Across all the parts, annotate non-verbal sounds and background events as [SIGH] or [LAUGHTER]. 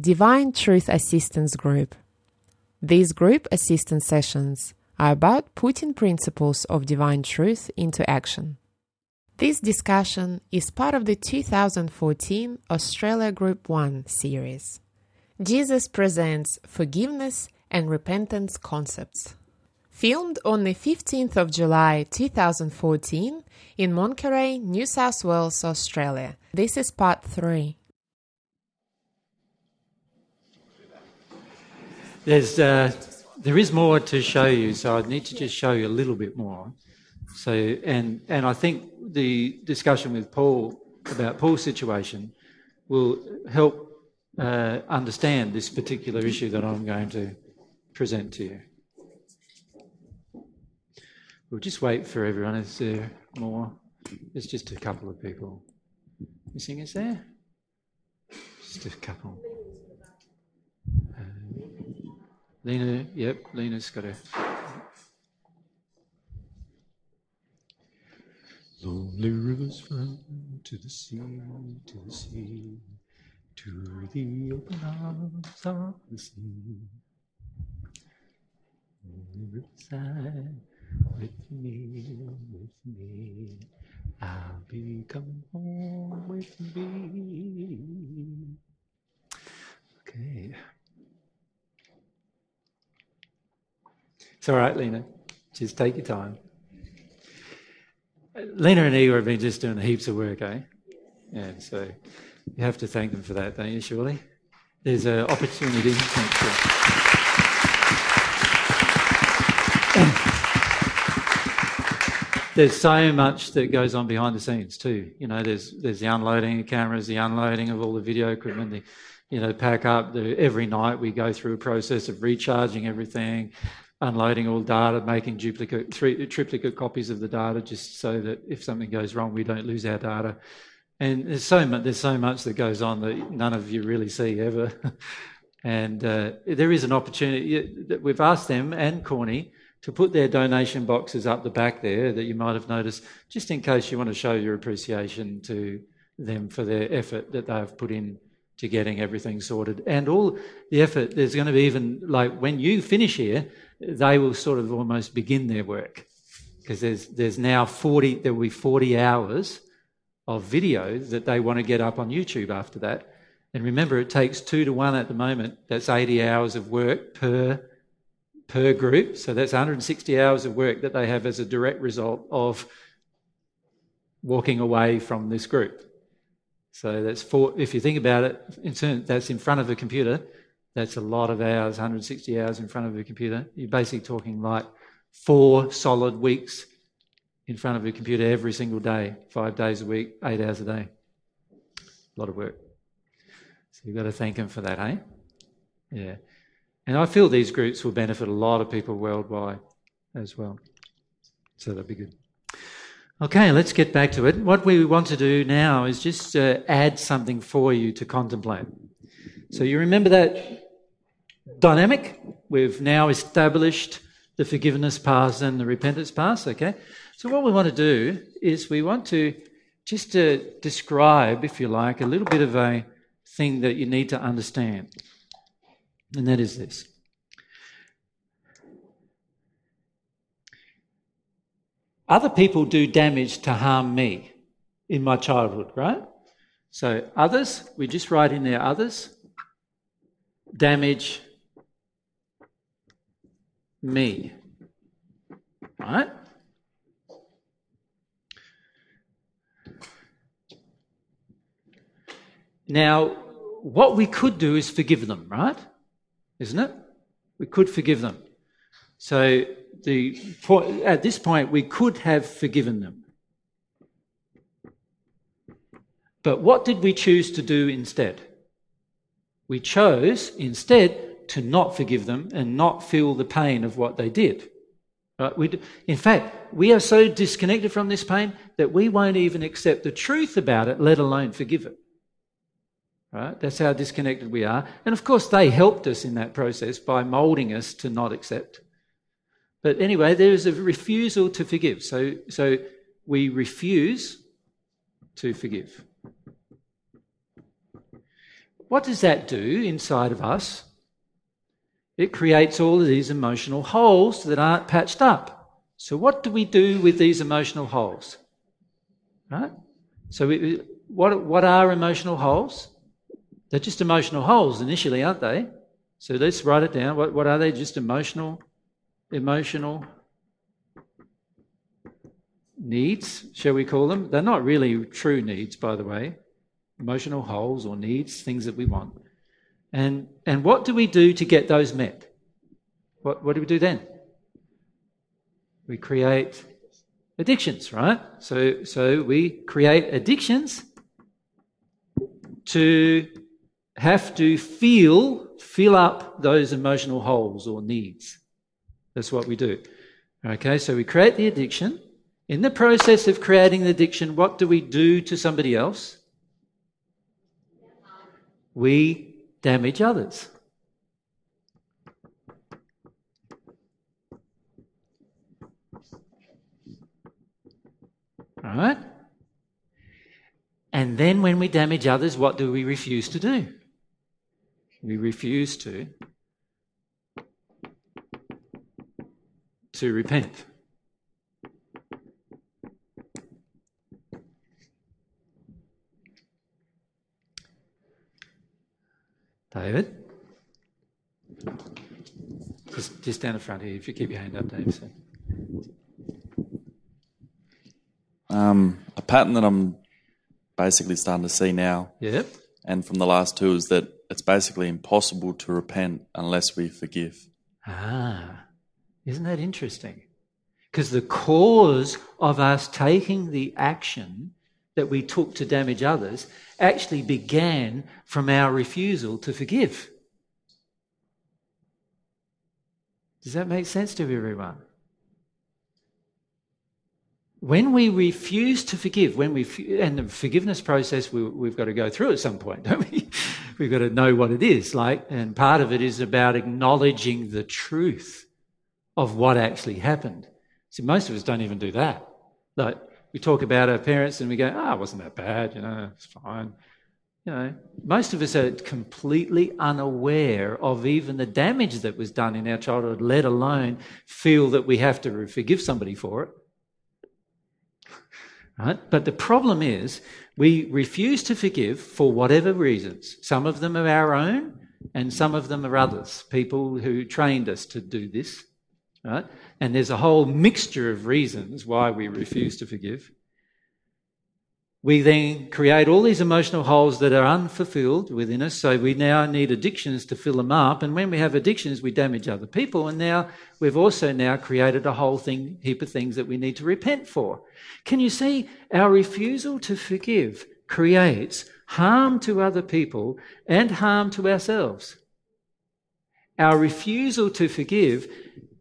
Divine Truth Assistance Group. These group assistance sessions are about putting principles of divine truth into action. This discussion is part of the 2014 Australia Group 1 series. Jesus presents forgiveness and repentance concepts. Filmed on the 15th of July 2014 in Monterey, New South Wales, Australia. This is part 3. There's, uh, there is more to show you, so I need to just show you a little bit more. So, and, and I think the discussion with Paul about Paul's situation will help uh, understand this particular issue that I'm going to present to you. We'll just wait for everyone. Is there more? There's just a couple of people missing, is there? Just a couple. Lena, yep, Lena's got a. Lonely rivers run to the sea, to the sea, to the open arms of the sea. Lonely riverside, with me, with me, I'll be coming home with me. Okay. It's all right, Lena. Just take your time. Lena and Igor have been just doing heaps of work, eh? Yeah, so you have to thank them for that, don't you, surely? There's an opportunity. there's so much that goes on behind the scenes too. You know, there's there's the unloading of cameras, the unloading of all the video equipment, the you know, pack up. The, every night we go through a process of recharging everything, unloading all data, making duplicate, three, triplicate copies of the data, just so that if something goes wrong, we don't lose our data. And there's so much, there's so much that goes on that none of you really see ever. [LAUGHS] and uh, there is an opportunity that we've asked them and Corny to put their donation boxes up the back there that you might have noticed, just in case you want to show your appreciation to them for their effort that they've put in to getting everything sorted and all the effort. There's going to be even like when you finish here, they will sort of almost begin their work because there's there's now 40 there will be 40 hours of video that they want to get up on YouTube after that. And remember, it takes two to one at the moment. That's 80 hours of work per per group. So that's 160 hours of work that they have as a direct result of walking away from this group. So that's four. If you think about it, in that's in front of a computer. That's a lot of hours, 160 hours in front of a computer. You're basically talking like four solid weeks in front of a computer every single day, five days a week, eight hours a day. A lot of work. So you've got to thank him for that, hey? Yeah. And I feel these groups will benefit a lot of people worldwide as well. So that'd be good. Okay, let's get back to it. What we want to do now is just uh, add something for you to contemplate. So you remember that dynamic. We've now established the forgiveness path and the repentance path, okay? So, what we want to do is we want to just to describe, if you like, a little bit of a thing that you need to understand. And that is this. Other people do damage to harm me in my childhood, right? So, others, we just write in there others, damage me. Right? Now, what we could do is forgive them, right? Isn't it? We could forgive them. So the at this point we could have forgiven them. But what did we choose to do instead? We chose instead to not forgive them and not feel the pain of what they did. Right? We, in fact, we are so disconnected from this pain that we won't even accept the truth about it, let alone forgive it. Right? That's how disconnected we are. And of course, they helped us in that process by molding us to not accept. But anyway, there is a refusal to forgive. So, so we refuse to forgive. what does that do inside of us? It creates all of these emotional holes that aren't patched up. So, what do we do with these emotional holes? Right? So, we, what, what are emotional holes? They're just emotional holes initially, aren't they? So let's write it down. What, what are they? Just emotional, emotional needs, shall we call them? They're not really true needs, by the way. Emotional holes or needs, things that we want. And, and what do we do to get those met? What, what do we do then? We create addictions, right? So, so we create addictions to have to feel, fill up those emotional holes or needs. That's what we do. Okay, so we create the addiction. In the process of creating the addiction, what do we do to somebody else? We damage others. All right? And then when we damage others, what do we refuse to do? We refuse to to repent. David? Just, just down the front here, if you keep your hand up, Dave. So. Um, a pattern that I'm basically starting to see now, Yep. and from the last two, is that it's basically impossible to repent unless we forgive. Ah, isn't that interesting? Because the cause of us taking the action that we took to damage others actually began from our refusal to forgive. Does that make sense to everyone? When we refuse to forgive, when we and the forgiveness process we, we've got to go through at some point, [LAUGHS] don't we? we've got to know what it is like, and part of it is about acknowledging the truth of what actually happened. See, most of us don't even do that. Like we talk about our parents and we go, "Ah, oh, it wasn't that bad, you know, it's fine." You know, most of us are completely unaware of even the damage that was done in our childhood, let alone feel that we have to forgive somebody for it. Right? But the problem is we refuse to forgive for whatever reasons. Some of them are our own, and some of them are others, people who trained us to do this. Right? And there's a whole mixture of reasons why we refuse to forgive. We then create all these emotional holes that are unfulfilled within us, so we now need addictions to fill them up. And when we have addictions, we damage other people. And now we've also now created a whole thing, heap of things that we need to repent for. Can you see our refusal to forgive creates harm to other people and harm to ourselves? Our refusal to forgive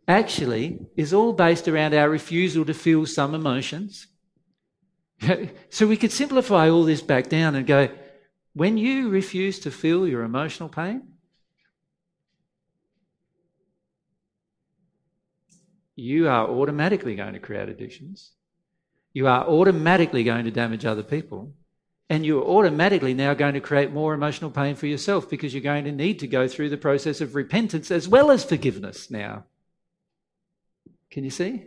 actually is all based around our refusal to feel some emotions [LAUGHS] so we could simplify all this back down and go when you refuse to feel your emotional pain, you are automatically going to create addictions. You are automatically going to damage other people. And you're automatically now going to create more emotional pain for yourself because you're going to need to go through the process of repentance as well as forgiveness now. Can you see?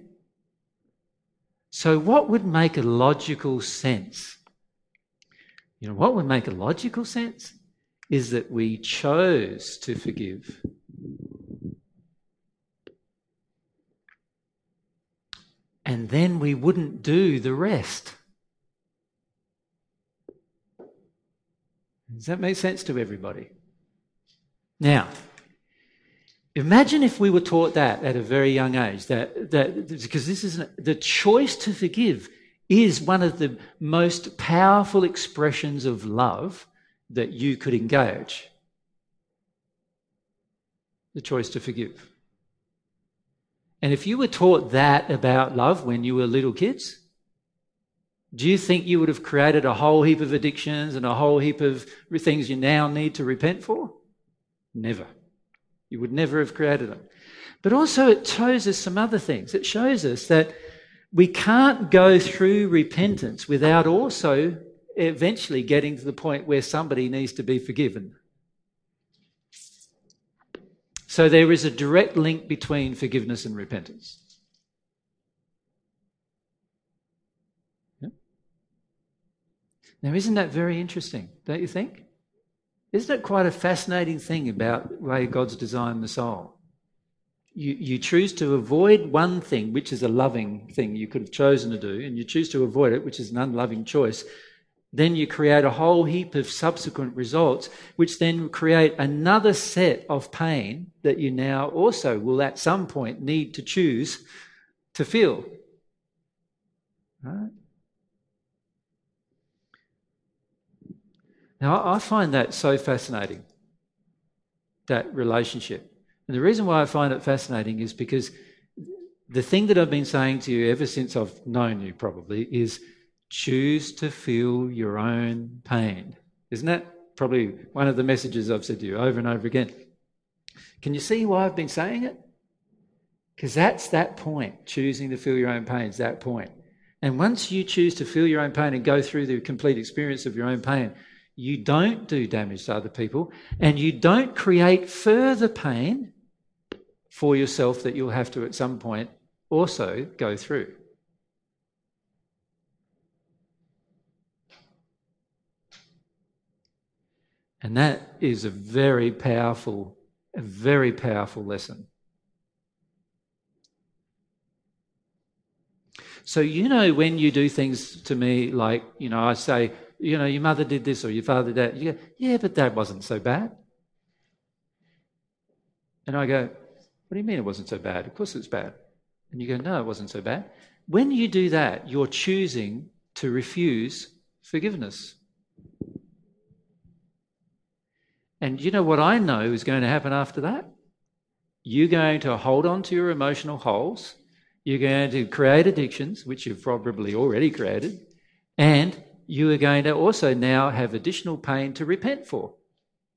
So, what would make a logical sense? You know, what would make a logical sense is that we chose to forgive. And then we wouldn't do the rest. Does that make sense to everybody? Now, Imagine if we were taught that at a very young age, that, that because this is the choice to forgive is one of the most powerful expressions of love that you could engage. The choice to forgive. And if you were taught that about love when you were little kids, do you think you would have created a whole heap of addictions and a whole heap of things you now need to repent for? Never. You would never have created them. But also, it shows us some other things. It shows us that we can't go through repentance without also eventually getting to the point where somebody needs to be forgiven. So there is a direct link between forgiveness and repentance. Yeah. Now, isn't that very interesting, don't you think? Isn't it quite a fascinating thing about the way God's designed the soul? You, you choose to avoid one thing, which is a loving thing you could have chosen to do, and you choose to avoid it, which is an unloving choice. Then you create a whole heap of subsequent results, which then create another set of pain that you now also will at some point need to choose to feel. Right? Now, I find that so fascinating, that relationship. And the reason why I find it fascinating is because the thing that I've been saying to you ever since I've known you, probably, is choose to feel your own pain. Isn't that probably one of the messages I've said to you over and over again? Can you see why I've been saying it? Because that's that point, choosing to feel your own pain is that point. And once you choose to feel your own pain and go through the complete experience of your own pain, you don't do damage to other people, and you don't create further pain for yourself that you'll have to at some point also go through. And that is a very powerful, a very powerful lesson. So, you know, when you do things to me like, you know, I say, you know, your mother did this or your father did that. You go, yeah, but that wasn't so bad. And I go, what do you mean it wasn't so bad? Of course it's bad. And you go, no, it wasn't so bad. When you do that, you're choosing to refuse forgiveness. And you know what I know is going to happen after that? You're going to hold on to your emotional holes. You're going to create addictions, which you've probably already created. And you are going to also now have additional pain to repent for,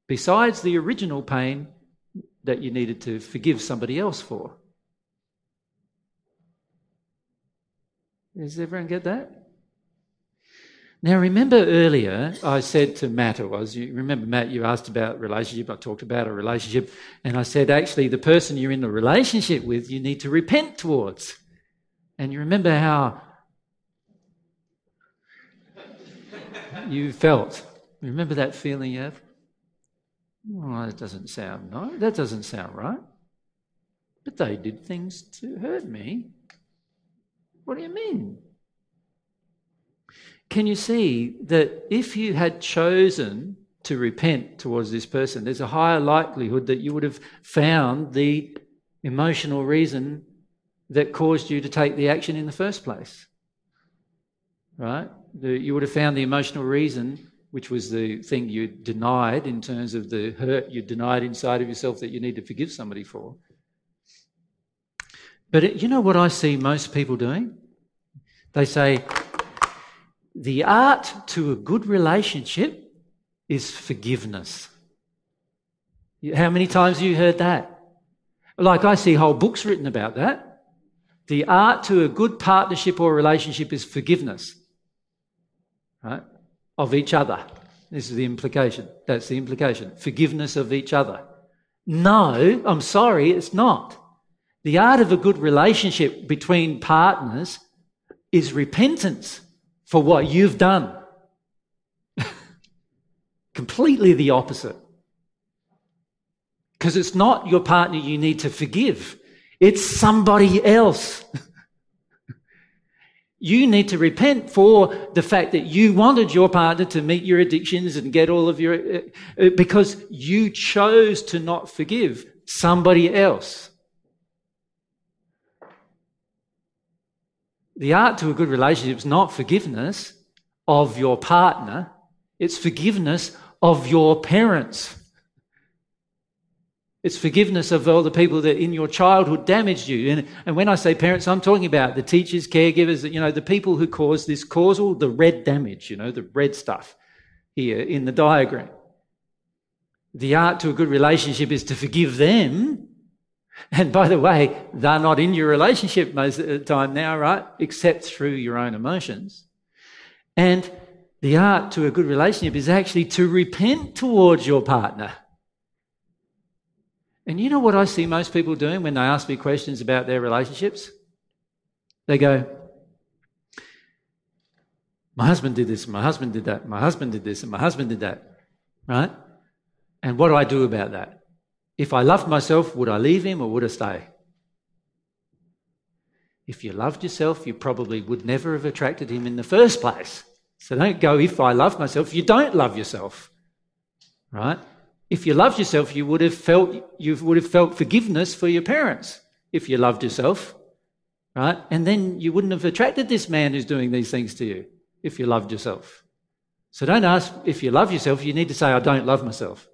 besides the original pain that you needed to forgive somebody else for. Does everyone get that? Now, remember earlier I said to Matt, it was, you remember, Matt, you asked about relationship. I talked about a relationship, and I said, actually, the person you're in a relationship with, you need to repent towards. And you remember how you felt. Remember that feeling you have? Oh, that doesn't sound no, that doesn't sound right. But they did things to hurt me. What do you mean? Can you see that if you had chosen to repent towards this person, there's a higher likelihood that you would have found the emotional reason that caused you to take the action in the first place? Right? The, you would have found the emotional reason, which was the thing you denied in terms of the hurt you denied inside of yourself that you need to forgive somebody for. But it, you know what I see most people doing? They say, the art to a good relationship is forgiveness. How many times have you heard that? Like I see whole books written about that. The art to a good partnership or relationship is forgiveness right, of each other. This is the implication. That's the implication. Forgiveness of each other. No, I'm sorry, it's not. The art of a good relationship between partners is repentance for what you've done. [LAUGHS] Completely the opposite. Because it's not your partner you need to forgive, it's somebody else. [LAUGHS] You need to repent for the fact that you wanted your partner to meet your addictions and get all of your, uh, uh, because you chose to not forgive somebody else. The art to a good relationship is not forgiveness of your partner, it's forgiveness of your parents. It's forgiveness of all the people that in your childhood damaged you. And, and when I say parents, I'm talking about the teachers, caregivers, you know, the people who cause this causal, the red damage, you know, the red stuff here in the diagram. The art to a good relationship is to forgive them. And by the way, they're not in your relationship most of the time now, right? Except through your own emotions. And the art to a good relationship is actually to repent towards your partner And you know what I see most people doing when they ask me questions about their relationships? They go, My husband did this, my husband did that, my husband did this, and my husband did that. Right? And what do I do about that? If I loved myself, would I leave him or would I stay? If you loved yourself, you probably would never have attracted him in the first place. So don't go, if I love myself, you don't love yourself. Right? If you loved yourself, you would have felt you would have felt forgiveness for your parents if you loved yourself. Right? And then you wouldn't have attracted this man who's doing these things to you if you loved yourself. So don't ask if you love yourself, you need to say, I don't love myself.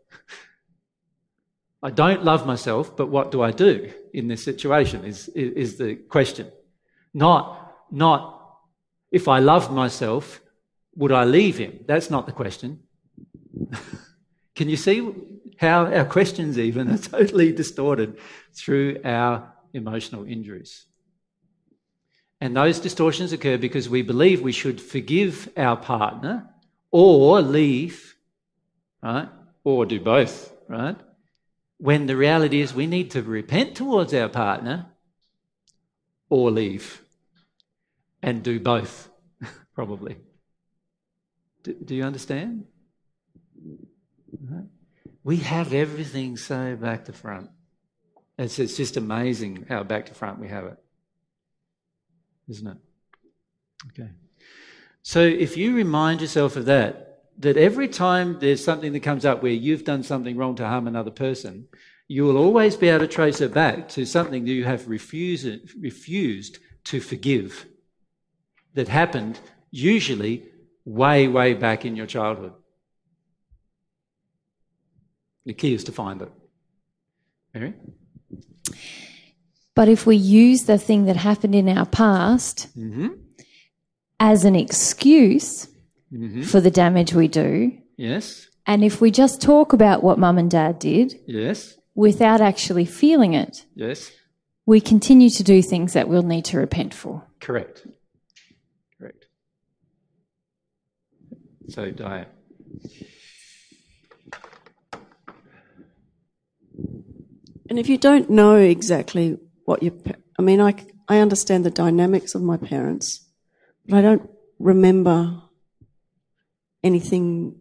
[LAUGHS] I don't love myself, but what do I do in this situation is, is, the question. Not, not if I loved myself, would I leave him? That's not the question. Can you see how our questions even are [LAUGHS] totally distorted through our emotional injuries? And those distortions occur because we believe we should forgive our partner or leave, right? Or do both, right? When the reality is we need to repent towards our partner or leave and do both, [LAUGHS] probably. Do, do, you understand? We have everything so back to front. It's, it's just amazing how back to front we have it, isn't it? Okay. So if you remind yourself of that, that every time there's something that comes up where you've done something wrong to harm another person, you will always be able to trace it back to something that you have refused, refused to forgive that happened usually way, way back in your childhood. The key is to find it. Mary? But if we use the thing that happened in our past Mm-hmm. as an excuse Mm-hmm. for the damage we do, Yes. and if we just talk about what mum and dad did Yes. without actually feeling it, Yes. we continue to do things that we'll need to repent for. Correct. Correct. So, Diane. And if you don't know exactly what your, I mean, I, I understand the dynamics of my parents, but I don't remember anything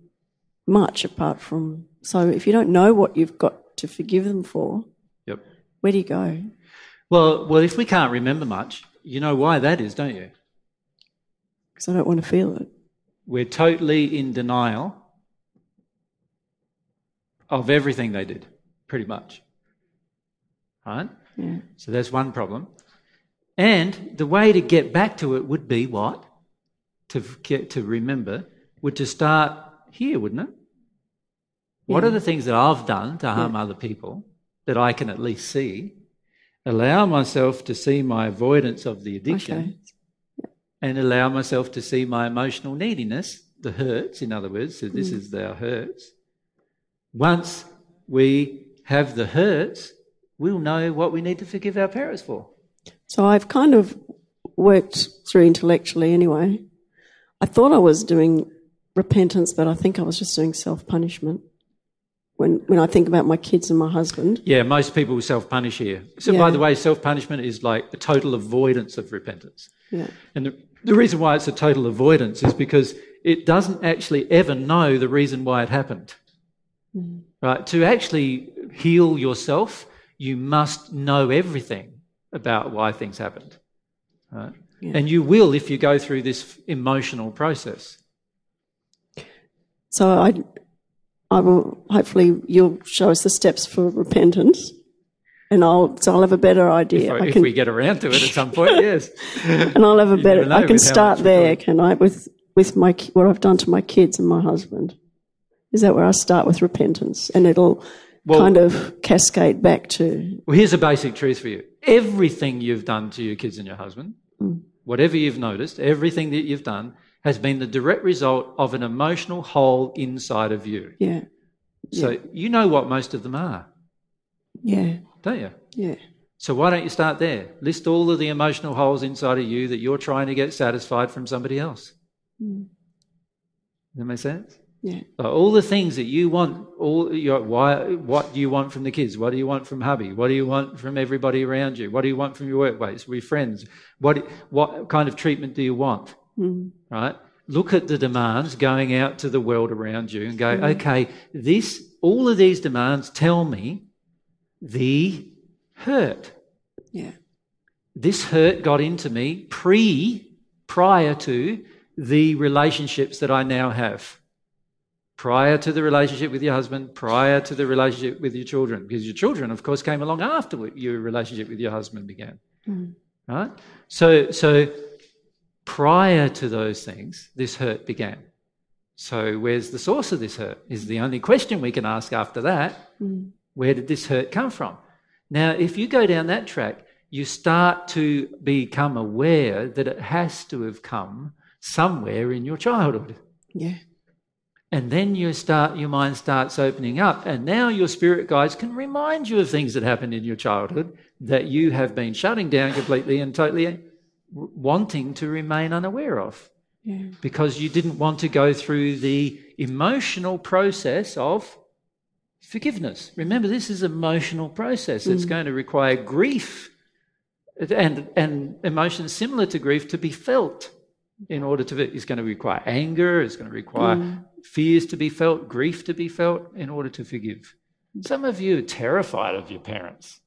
much apart from. So if you don't know what you've got to forgive them for, Yep. where do you go? Well, well, if we can't remember much, you know why that is, don't you? Because I don't want to feel it. We're totally in denial of everything they did, pretty much. Right? Yeah. So that's one problem. And the way to get back to it would be what? To get to remember would to start here, wouldn't it? What are the things that I've done to harm other people that I can at least see? Allow myself to see my avoidance of the addiction Okay. and allow myself to see my emotional neediness, the hurts, in other words. So this mm. is our hurts. Once we have the hurts, we'll know what we need to forgive our parents for. So I've kind of worked through intellectually anyway. I thought I was doing repentance, but I think I was just doing self punishment. When when I think about my kids and my husband, Yeah, most people self punish here. So, Yeah. by the way, self punishment is like a total avoidance of repentance. yeah, And the, the reason why it's a total avoidance is because it doesn't actually ever know the reason why it happened. Mm. Right? To actually heal yourself, you must know everything about why things happened. Right? And you will if you go through this emotional process. so I I will hopefully you'll show us the steps for repentance, and I'll so I'll have a better idea. If, I if can we get around to it at some point, yes. [LAUGHS] and I'll have a You better. I can start there, can I? With with my what I've done to my kids and my husband. Is that where I start with repentance, and it'll Well- kind of cascade back to Well, here's a basic truth for you. Everything you've done to your kids and your husband, mm. whatever you've noticed, everything that you've done has been the direct result of an emotional hole inside of you. yeah, So you know what most of them are, yeah, don't you? yeah. So why don't you start there? List all of the emotional holes inside of you that you're trying to get satisfied from somebody else. Mm. Does that make sense? Yeah. Like all the things that you want, all your, why, what do you want from the kids? What do you want from hubby? What do you want from everybody around you? What do you want from your workmates, your friends? What, what kind of treatment do you want? Mm. Right? Look at the demands going out to the world around you and go, okay, this, all of these demands tell me the hurt. Yeah. This hurt got into me pre, prior to the relationships that I now have. Prior to the relationship with your husband, prior to the relationship with your children, because your children, of course, came along after your relationship with your husband began. Mm-hmm. Right? So, so prior to those things, this hurt began. So, where's the source of this hurt? Is the only question we can ask after that. Mm-hmm. Where did this hurt come from? Now, if you go down that track, you start to become aware that it has to have come somewhere in your childhood. Yeah. And then you start, your mind starts opening up, and now your spirit guides can remind you of things that happened in your childhood that you have been shutting down completely and totally wanting to remain unaware of Yeah. because you didn't want to go through the emotional process of forgiveness. Remember, this is an emotional process. It's mm. going to require grief and, and emotions similar to grief to be felt in order to it's going to require anger it's going to require mm. Fears to be felt grief to be felt in order to forgive some of you are terrified of your parents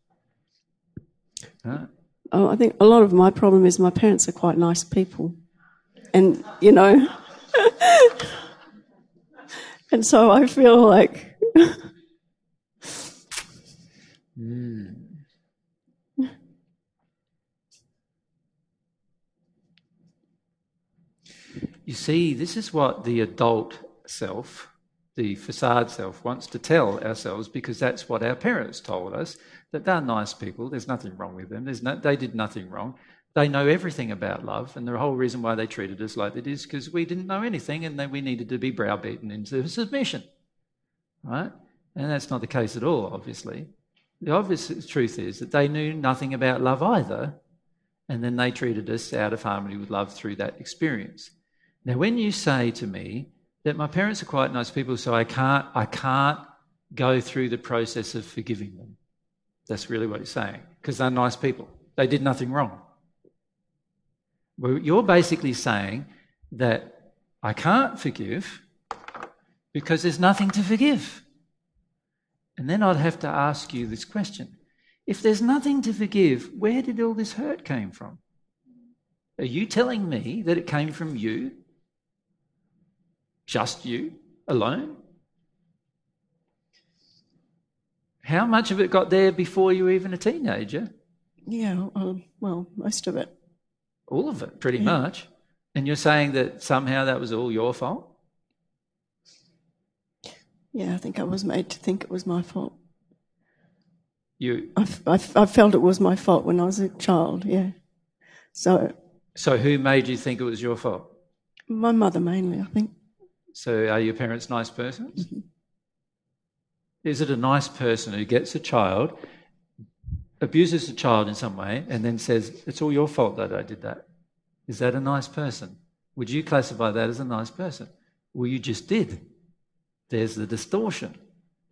Huh? Oh, I think a lot of my problem is my parents are quite nice people. And, you know, [LAUGHS] and so I feel like, hmm. you see this is what the adult self the facade self wants to tell ourselves because that's what our parents told us that they're nice people there's nothing wrong with them no, they did nothing wrong. They know everything about love and the whole reason why they treated us like that is because we didn't know anything and then we needed to be browbeaten into submission right? And that's not the case at all obviously. The obvious truth is that they knew nothing about love either and then they treated us out of harmony with love through that experience. Now when you say to me that my parents are quite nice people so i can't i can't go through the process of forgiving them. That's really what you're saying because they're nice people. They did nothing wrong. Well, you're basically saying that i can't forgive because there's nothing to forgive. And then i'd have to ask you this question. If there's nothing to forgive where did all this hurt came from? Are you telling me that it came from you just you alone? How much of it got there before you were even a teenager? yeah, um, well, most of it. All of it, pretty much. And you're saying that somehow that was all your fault? Yeah, I think I was made to think it was my fault. You, I, f- I f- I felt it was my fault when I was a child, yeah. So, so who made you think it was your fault? my mother mainly, I think. So are your parents nice persons? Mm-hmm. Is it a nice person who gets a child, abuses a child in some way, and then says, It's all your fault that I did that? Is that a nice person? Would you classify that as a nice person? Well, you just did. There's the distortion.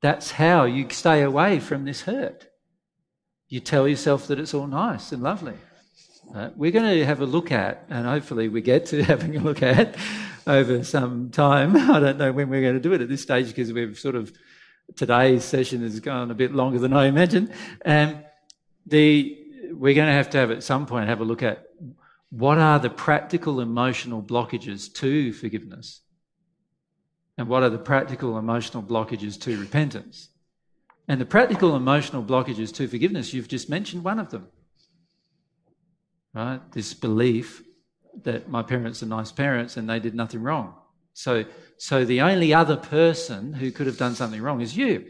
That's how you stay away from this hurt. You tell yourself that it's all nice and lovely. Uh, we're going to have a look at, and hopefully we get to [LAUGHS] having a look at over some time. [LAUGHS] I don't know when we're going to do it at this stage because we've sort of today's session has gone a bit longer than I imagined. Um, the we're going to have to have at some point have a look at what are the practical emotional blockages to forgiveness, and what are the practical emotional blockages to repentance. And the practical emotional blockages to forgiveness, you've just mentioned one of them right? This belief that my parents are nice parents and they did nothing wrong. So, so the only other person who could have done something wrong is you.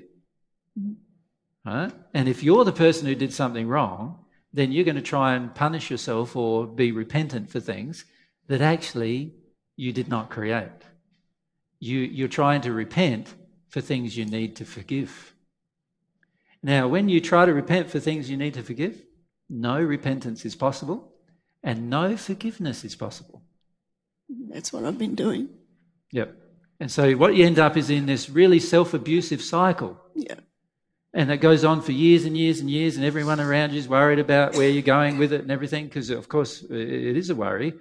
Right? And if you're the person who did something wrong, then you're going to try and punish yourself or be repentant for things that actually you did not create. You, you're trying to repent for things you need to forgive. Now, when you try to repent for things you need to forgive, no repentance is possible and no forgiveness is possible. That's what I've been doing. Yep. And so what you end up is in this really self abusive cycle. Yeah. And it goes on for years and years and years, and everyone around you is worried about where you're going with it and everything, because of course it is a worry,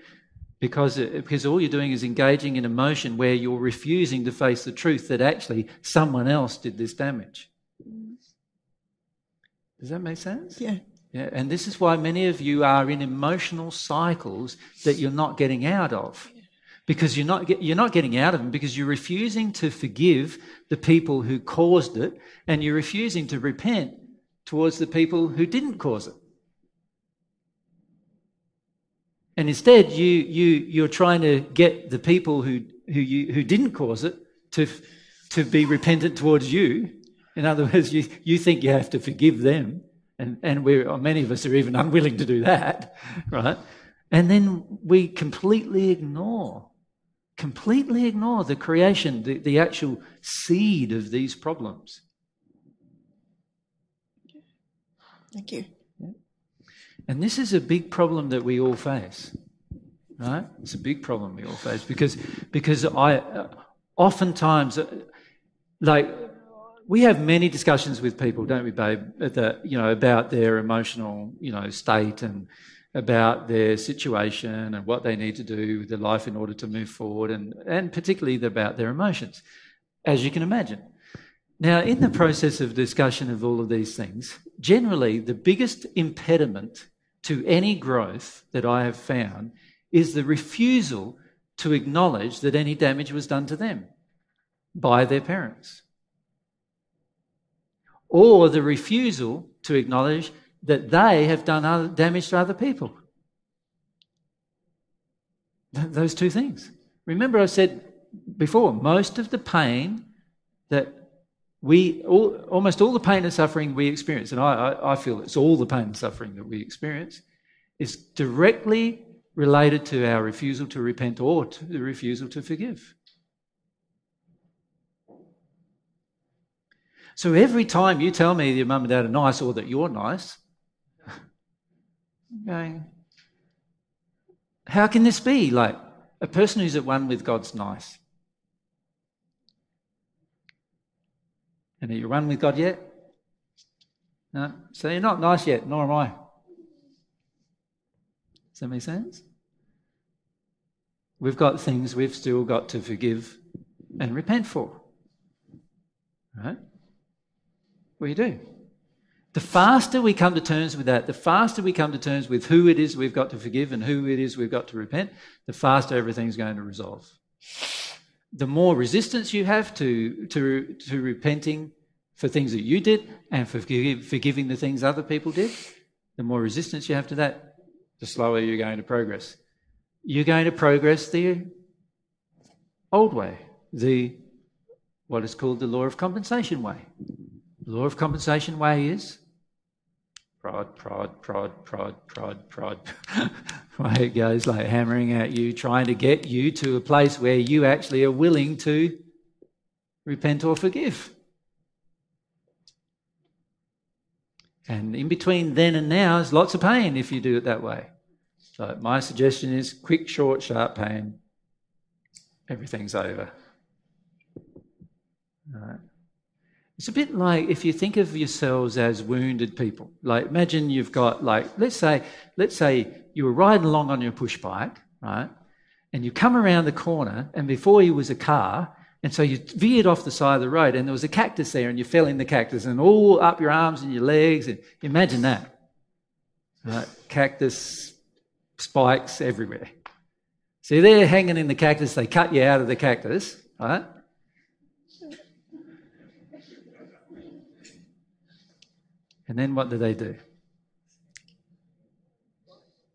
because, it, because all you're doing is engaging in emotion where you're refusing to face the truth that actually someone else did this damage. Mm. Does that make sense? Yeah. Yeah, and this is why many of you are in emotional cycles that you're not getting out of. Because you're not, get, you're not getting out of them because you're refusing to forgive the people who caused it and you're refusing to repent towards the people who didn't cause it. And instead, you, you, you're trying to get the people who, who, you, who didn't cause it to, to be repentant towards you. In other words, you, you think you have to forgive them and, and we're, many of us are even [LAUGHS] unwilling to do that, right? And then we completely ignore, completely ignore the creation, the, the actual seed of these problems. Thank you. And this is a big problem that we all face, right? It's a big problem we all face because, because I, uh, oftentimes, uh, like, we have many discussions with people, don't we, babe? That you know about their emotional, you know, state and about their situation and what they need to do with their life in order to move forward, and and particularly about their emotions, as you can imagine. Now, in the process of discussion of all of these things, generally the biggest impediment to any growth that I have found is the refusal to acknowledge that any damage was done to them by their parents or the refusal to acknowledge that they have done other damage to other people. Th- those two things. Remember, I said before, most of the pain that we, all, almost all the pain and suffering we experience, and I, I, I feel it's all the pain and suffering that we experience, is directly related to our refusal to repent or to the refusal to forgive. So every time you tell me your mum and dad are nice or that you're nice, I'm going, how can this be? Like a person who's at one with God's nice. And are you one with God yet? No. So you're not nice yet, nor am I. Does that make sense? We've got things we've still got to forgive and repent for. Right? You do? The faster we come to terms with that, the faster we come to terms with who it is we've got to forgive and who it is we've got to repent, the faster everything's going to resolve. The more resistance you have to, to, to repenting for things that you did and for forgiving the things other people did, the more resistance you have to that, the slower you're going to progress. You're going to progress the old way, the what is called the law of compensation way. The law of compensation way is prod, prod, prod, prod, prod, prod. [LAUGHS] way it goes like hammering at you, trying to get you to a place where you actually are willing to repent or forgive. And in between then and now is lots of pain if you do it that way. So my suggestion is quick, short, sharp pain. Everything's over. All right. It's a bit like if you think of yourselves as wounded people. Like imagine you've got like let's say let's say you were riding along on your push bike, right? And you come around the corner and before you was a car, and so you veered off the side of the road and there was a cactus there and you fell in the cactus and all up your arms and your legs and imagine that. Right? Cactus spikes everywhere. So they're hanging in the cactus, they cut you out of the cactus, right? And then what do they do?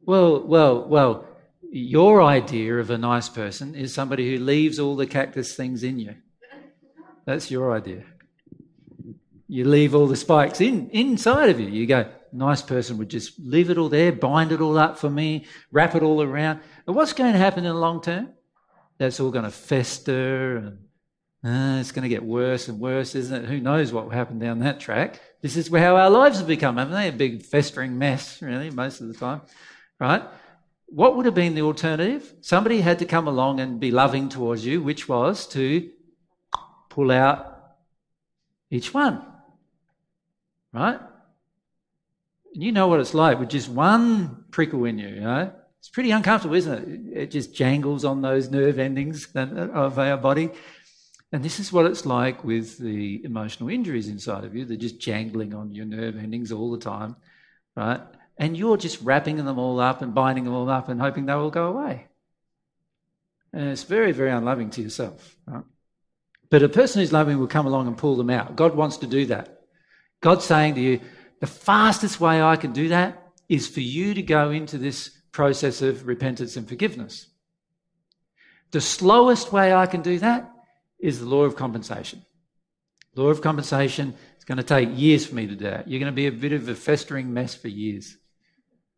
Well, well, well, your idea of a nice person is somebody who leaves all the cactus things in you. That's your idea. You leave all the spikes in inside of you. You go, nice person would just leave it all there, bind it all up for me, wrap it all around. But what's going to happen in the long term? That's all going to fester and uh, it's going to get worse and worse, isn't it? Who knows what will happen down that track? This is how our lives have become, haven't they? A big festering mess, really, most of the time, right? what would have been the alternative? Somebody had to come along and be loving towards you, which was to pull out each one. Right? And you know what it's like with just one prickle in you, you know? It's pretty uncomfortable, isn't it? It just jangles on those nerve endings of our body. And this is what it's like with the emotional injuries inside of you. They're just jangling on your nerve endings all the time, right? And you're just wrapping them all up and binding them all up and hoping they will go away. And it's very, very unloving to yourself, right? But a person who's loving will come along and pull them out. God wants to do that. God's saying to you, the fastest way I can do that is for you to go into this process of repentance and forgiveness. The slowest way I can do that is the law of compensation. Law of compensation is going to take years for me to do that. You're going to be a bit of a festering mess for years.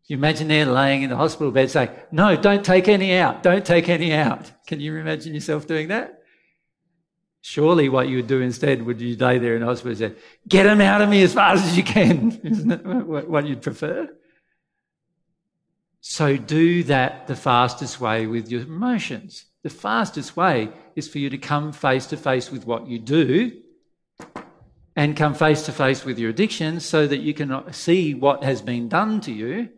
You imagine there laying in the hospital bed saying, No, don't take any out, don't take any out. Can you imagine yourself doing that? Surely what you would do instead would you lay there in the hospital and say, Get them out of me as fast as you can. [LAUGHS] Isn't that what you'd prefer? So do that the fastest way with your emotions. The fastest way is for you to come face to face with what you do and come face to face with your addictions so that you can see what has been done to you,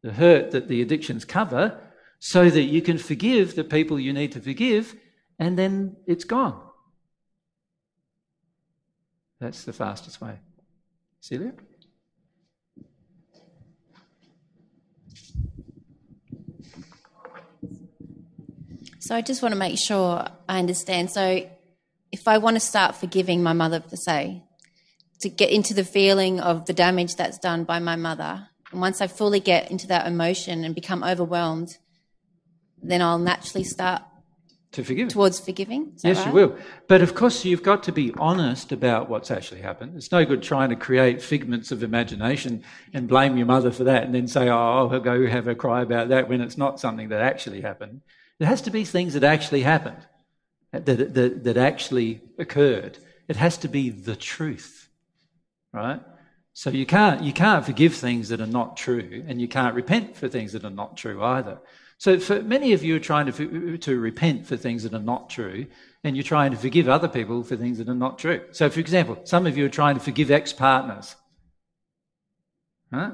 the hurt that the addictions cover, so that you can forgive the people you need to forgive, and then it's gone. That's the fastest way. Celia? So I just want to make sure I understand. So if I want to start forgiving my mother, per se, to get into the feeling of the damage that's done by my mother, and once I fully get into that emotion and become overwhelmed, then I'll naturally start to forgive. Towards forgiving? yes, right? you will. But of course, you've got to be honest about what's actually happened. It's no good trying to create figments of imagination and blame your mother for that and then say, oh, I'll go have a cry about that when it's not something that actually happened. It has to be things that actually happened, that, that, that actually occurred. It has to be the truth, right? So you can't, you can't forgive things that are not true, and you can't repent for things that are not true either. So for many of you are trying to, to repent for things that are not true, and you're trying to forgive other people for things that are not true. So, for example, some of you are trying to forgive ex-partners. Huh?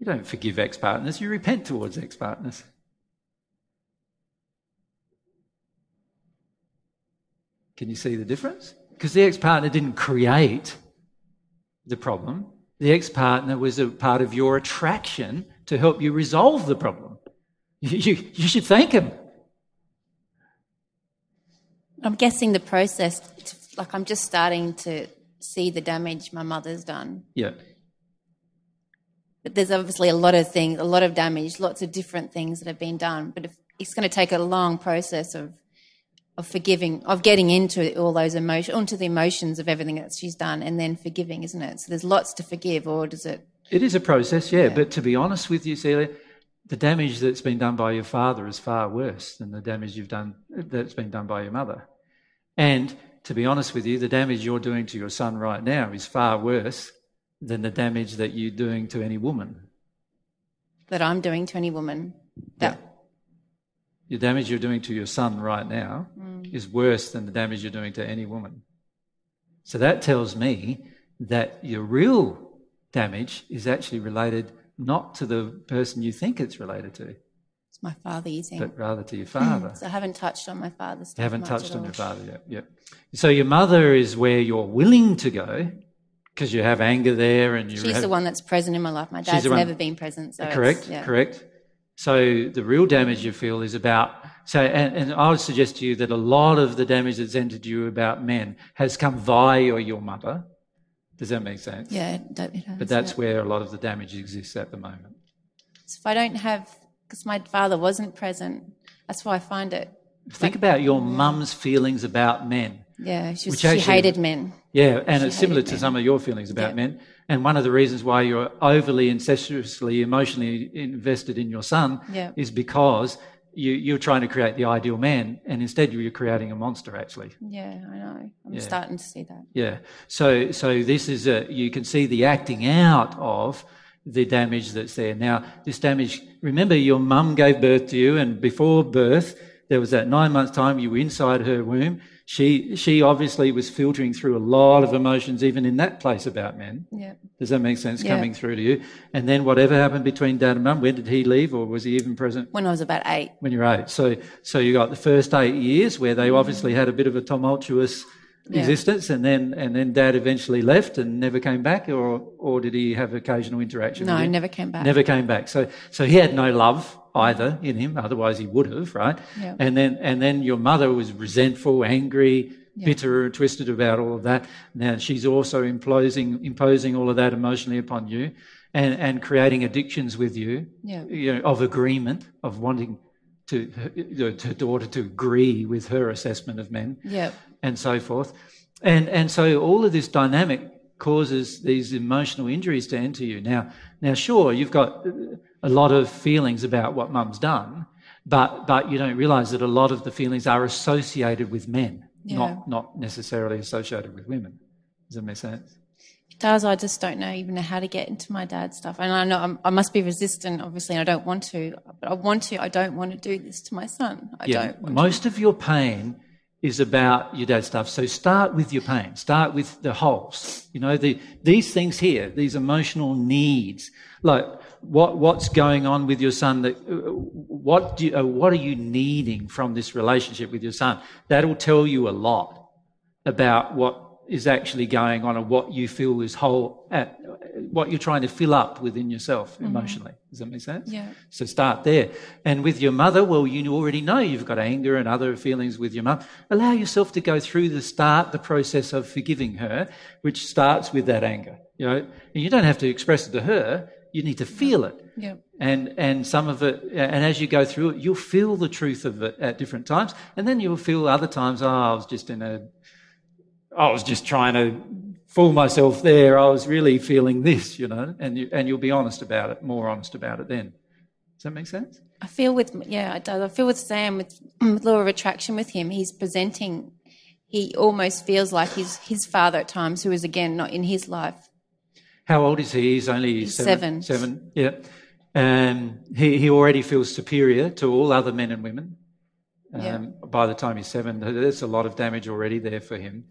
You don't forgive ex-partners, you repent towards ex-partners. Can you see the difference? Because the ex-partner didn't create the problem. The ex-partner was a part of your attraction to help you resolve the problem. You, you, you should thank him. I'm guessing the process, like I'm just starting to see the damage my mother's done. Yeah. But there's obviously a lot of things, a lot of damage, lots of different things that have been done. But if, it's going to take a long process of of forgiving, of getting into all those emotions, onto the emotions of everything that she's done, and then forgiving, isn't it? So there's lots to forgive, or does it? It is a process, yeah. yeah. But to be honest with you, Celia, the damage that's been done by your father is far worse than the damage you've done that's been done by your mother. And to be honest with you, the damage you're doing to your son right now is far worse than the damage that you're doing to any woman. That I'm doing to any woman. That yeah. The damage you're doing to your son right now mm. is worse than the damage you're doing to any woman. So that tells me that your real damage is actually related not to the person you think it's related to. It's my father, you think? But rather to your [CLEARS THROAT] father. so I haven't touched on my father's You haven't touched on your father yet. Yep. So your mother is where you're willing to go because you have anger there and you She's have, the one that's present in my life. My dad's never been present. So correct, yeah. correct. So the real damage you feel is about so and, and, I would suggest to you that a lot of the damage that's entered you about men has come via your mother. Does that make sense? Yeah, does, But that's yeah. where a lot of the damage exists at the moment. So if I don't have because my father wasn't present, that's why I find it. Think like, about your mm. mum's feelings about men. Yeah, she, was, she actually, hated men. Yeah, and she it's similar to men. some of your feelings about yeah. men. And one of the reasons why you're overly incestuously emotionally invested in your son yeah. is because you, you're trying to create the ideal man, and instead you're creating a monster. Actually. Yeah, I know. I'm yeah. starting to see that. Yeah. So, so this is a, you can see the acting out of the damage that's there. Now, this damage, remember your mum gave birth to you, and before birth, there was that nine months time you were inside her womb. She, she obviously was filtering through a lot of emotions, even in that place about men. Yeah. Does that make sense Yeah. coming through to you? And then whatever happened between dad and mum, when did he leave, or was he even present? When I was about eight. when you're eight. So, so you got the first eight years where they mm. obviously had a bit of a tumultuous Yeah. existence, and then and then dad eventually left and never came back, or or did he have occasional interaction? No, never came back. Never came back. So so he had no love either in him. Otherwise he would have, right? Yeah. And then and then your mother was resentful, angry. Bitter, twisted about all of that. Now she's also imposing imposing all of that emotionally upon you, and and creating addictions with you Yeah. you know, of agreement, of wanting to her daughter to agree with her assessment of men, Yeah. And so forth, and and so all of this dynamic causes these emotional injuries to enter you. Now, now, sure, you've got a lot of feelings about what mum's done, but but you don't realise that a lot of the feelings are associated with men, Yeah. not not necessarily associated with women. Does that make sense? It does. I just don't know even how to get into my dad's stuff. And I know I'm, I must be resistant, obviously, and I don't want to. But I want to. I don't want to do this to my son. I don't want Most of your pain is about your dad's stuff. So start with your pain. Start with the holes. You know, the, these things here, these emotional needs. Like what, what's going on with your son that, uh, what do you, uh, what are you needing from this relationship with your son? That'll tell you a lot about what is actually going on and what you feel is whole, at, what you're trying to fill up within yourself mm-hmm. emotionally. Does that make sense? Yeah. So start there. And with your mother, well, you already know you've got anger and other feelings with your mum. Allow yourself to go through the start, the process of forgiving her, which starts with that anger. You know, and you don't have to express it to her. You need to feel it. Yeah. And and some of it, and as you go through it, you'll feel the truth of it at different times, and then you'll feel other times. Oh, I was just in a, I was just trying to fool myself there. I was really feeling this, you know, and you, and you'll be honest about it, more honest about it then. Does that make sense? I feel with yeah, it does. I feel with Sam with, [CLEARS THROAT] with law of attraction with him. He's presenting. He almost feels like he's his father at times, who is again not in his life. How old is he? He's only He's seven. seven. Seven, yeah. And he, he already feels superior to all other men and women. Um, Yeah. By the time he's seven, there's a lot of damage already there for him.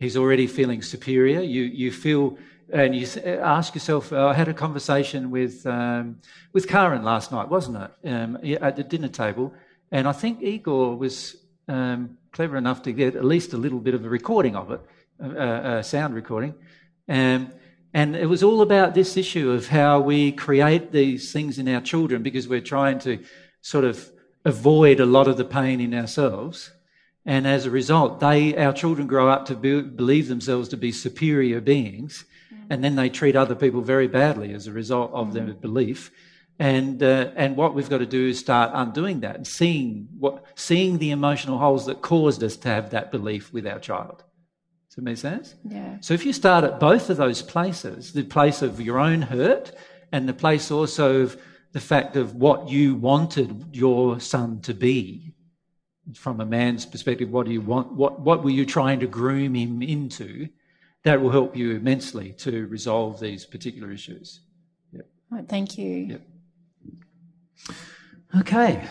He's already feeling superior. You, you feel, and you ask yourself. I had a conversation with um, with Karen last night, wasn't it? Um, at the dinner table, and I think Igor was um, clever enough to get at least a little bit of a recording of it, a, a sound recording. Um, and it was all about this issue of how we create these things in our children because we're trying to sort of avoid a lot of the pain in ourselves. And as a result, they, our children grow up to be, believe themselves to be superior beings. And then they treat other people very badly as a result of their belief. And, uh, and what we've got to do is start undoing that and seeing, what, seeing the emotional holes that caused us to have that belief with our child. Does that make sense? Yeah. So if you start at both of those places, the place of your own hurt and the place also of the fact of what you wanted your son to be, from a man's perspective, what do you want? What what were you trying to groom him into? That will help you immensely to resolve these particular issues. Right, thank you. Yep. Okay.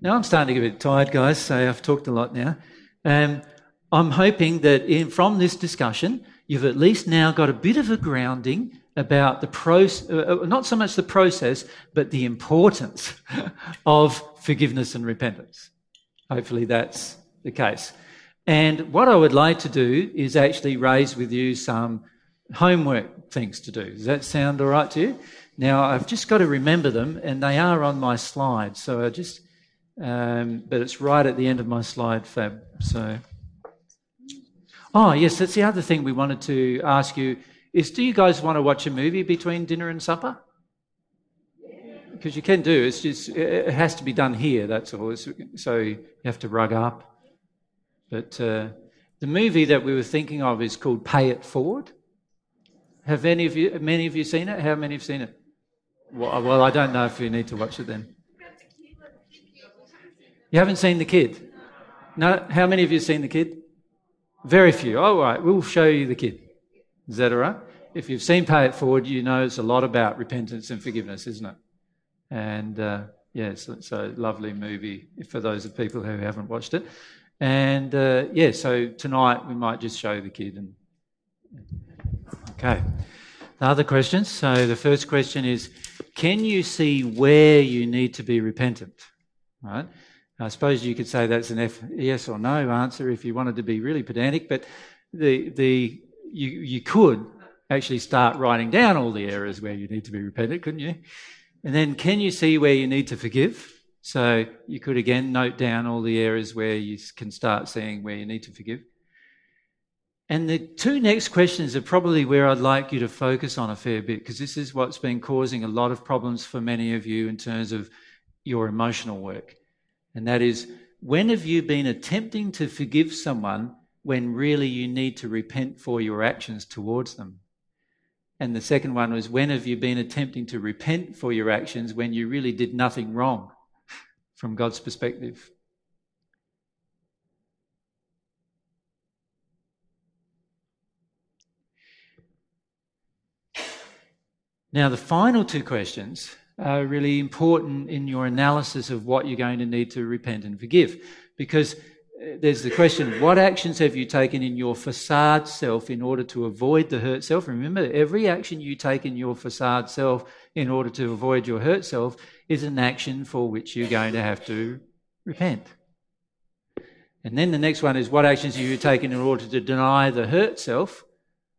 Now I'm starting to get a bit tired, guys, so I've talked a lot now. Um, I'm hoping that in, from this discussion, you've at least now got a bit of a grounding about the process, uh, uh, not so much the process, but the importance [LAUGHS] of forgiveness and repentance. Hopefully that's the case. And what I would like to do is actually raise with you some homework things to do. Does that sound all right to you? Now, I've just got to remember them, and they are on my slide. So I just, um, but it's right at the end of my slide, Fab. So, oh, yes, that's the other thing we wanted to ask you is do you guys want to watch a movie between dinner and supper? Because you can do. It's just it has to be done here. That's all. It's, so you have to rug up. But uh, the movie that we were thinking of is called Pay It Forward. Have any of you, many of you seen it? How many have seen it? Well, well, I don't know if you need to watch it then. You haven't seen the kid? No? How many of you have seen the kid? Very few. All right, we'll show you the kid. Is that all right? if you've seen Pay It Forward, you know it's a lot about repentance and forgiveness, isn't it? And uh, yeah, it's, it's a lovely movie for those of people who haven't watched it. And uh, yeah, so tonight we might just show the kid. And okay, the other questions. So the first question is, can you see where you need to be repentant? Right. I suppose you could say that's an F, yes or no answer if you wanted to be really pedantic, but the the you you could actually start writing down all the areas where you need to be repentant, couldn't you? And then can you see where you need to forgive? So you could again note down all the areas where you can start seeing where you need to forgive. And the two next questions are probably where I'd like you to focus on a fair bit, because this is what's been causing a lot of problems for many of you in terms of your emotional work. And that is, when have you been attempting to forgive someone when really you need to repent for your actions towards them? And the second one was, when have you been attempting to repent for your actions when you really did nothing wrong from God's perspective? Now, the final two questions are really important in your analysis of what you're going to need to repent and forgive. Because there's the question what actions have you taken in your facade self in order to avoid the hurt self? Remember, every action you take in your facade self in order to avoid your hurt self is an action for which you're going to have to repent. And then the next one is what actions have you taken in order to deny the hurt self?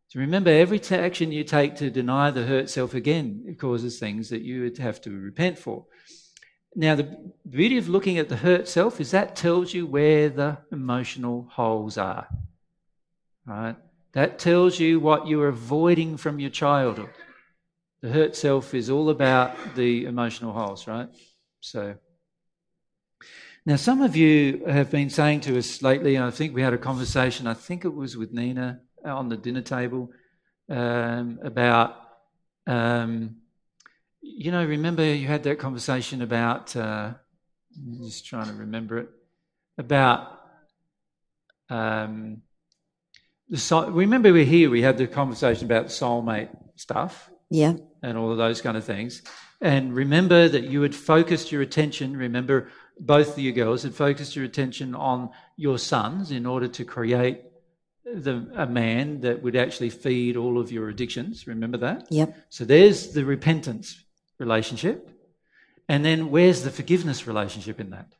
So remember, every action you take to deny the hurt self again it causes things that you would have to repent for. Now, the beauty of looking at the hurt self is that tells you where the emotional holes are. Right? That tells you what you're avoiding from your childhood. The hurt self is all about the emotional holes, right? So, now some of you have been saying to us lately, and I think we had a conversation, I think it was with Nina on the dinner table um, about, um, you know, remember you had that conversation about, uh, I'm just trying to remember it, about um, the soul. Remember, we're here, we had the conversation about soulmate stuff. Yeah. And all of those kind of things. And remember that you had focused your attention, remember, both of you girls had focused your attention on your sons in order to create the, a man that would actually feed all of your addictions. Remember that? Yep. So there's the repentance relationship. And then where's the forgiveness relationship in that?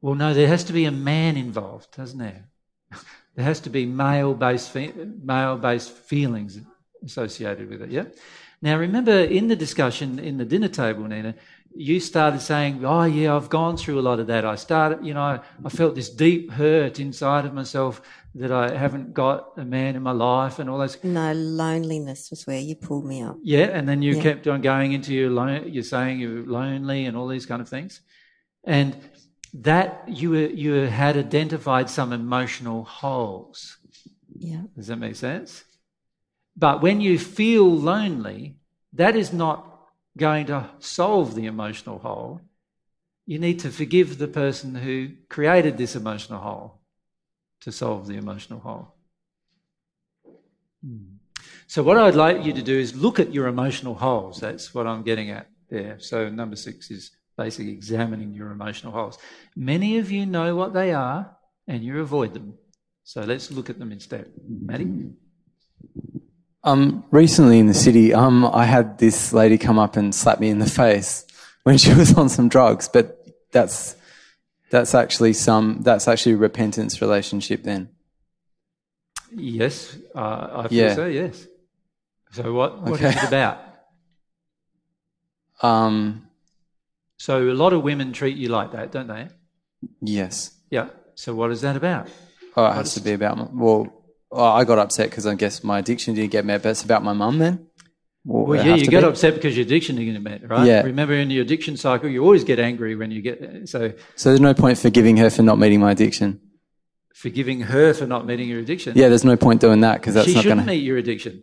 Well, no, there has to be a man involved, doesn't there? [LAUGHS] There has to be male based male based feelings associated with it. Yeah. Now, remember in the discussion in the dinner table, Nina, you started saying, "Oh, yeah, I've gone through a lot of that. I started, you know, I felt this deep hurt inside of myself that I haven't got a man in my life and all those." No, loneliness was where you pulled me up. Yeah, and then you Yeah. kept on going into your lo- you're saying you're lonely and all these kind of things, and that you were, you had identified some emotional holes. Yeah. Does that make sense? But when you feel lonely, that is not going to solve the emotional hole. You need to forgive the person who created this emotional hole to solve the emotional hole. Hmm. So, what I'd like you to do is look at your emotional holes. That's what I'm getting at there. So, number six is basically examining your emotional holes. Many of you know what they are and you avoid them. So, let's look at them instead. Maddie? Um, recently in the city, um, I had this lady come up and slap me in the face when [LAUGHS] she was on some drugs, but that's, that's actually some, that's actually a repentance relationship then. Yes, uh, I feel Yeah. so, yes. So, what, what is Okay. it about? [LAUGHS] Um, So, a lot of women treat you like that, don't they? yes. Yeah. So, what is that about? Oh, it has to be about my, well, oh, I got upset because I guess my addiction didn't get met, but it's about my mum then? Well, yeah, you get be? upset because your addiction isn't get met, right? Yeah. Remember, in your addiction cycle, you always get angry when you get. So, So there's no point forgiving her for not meeting my addiction. forgiving her for not meeting your addiction. Yeah, there's no point doing that because that's she shouldn't going to. meet your addiction.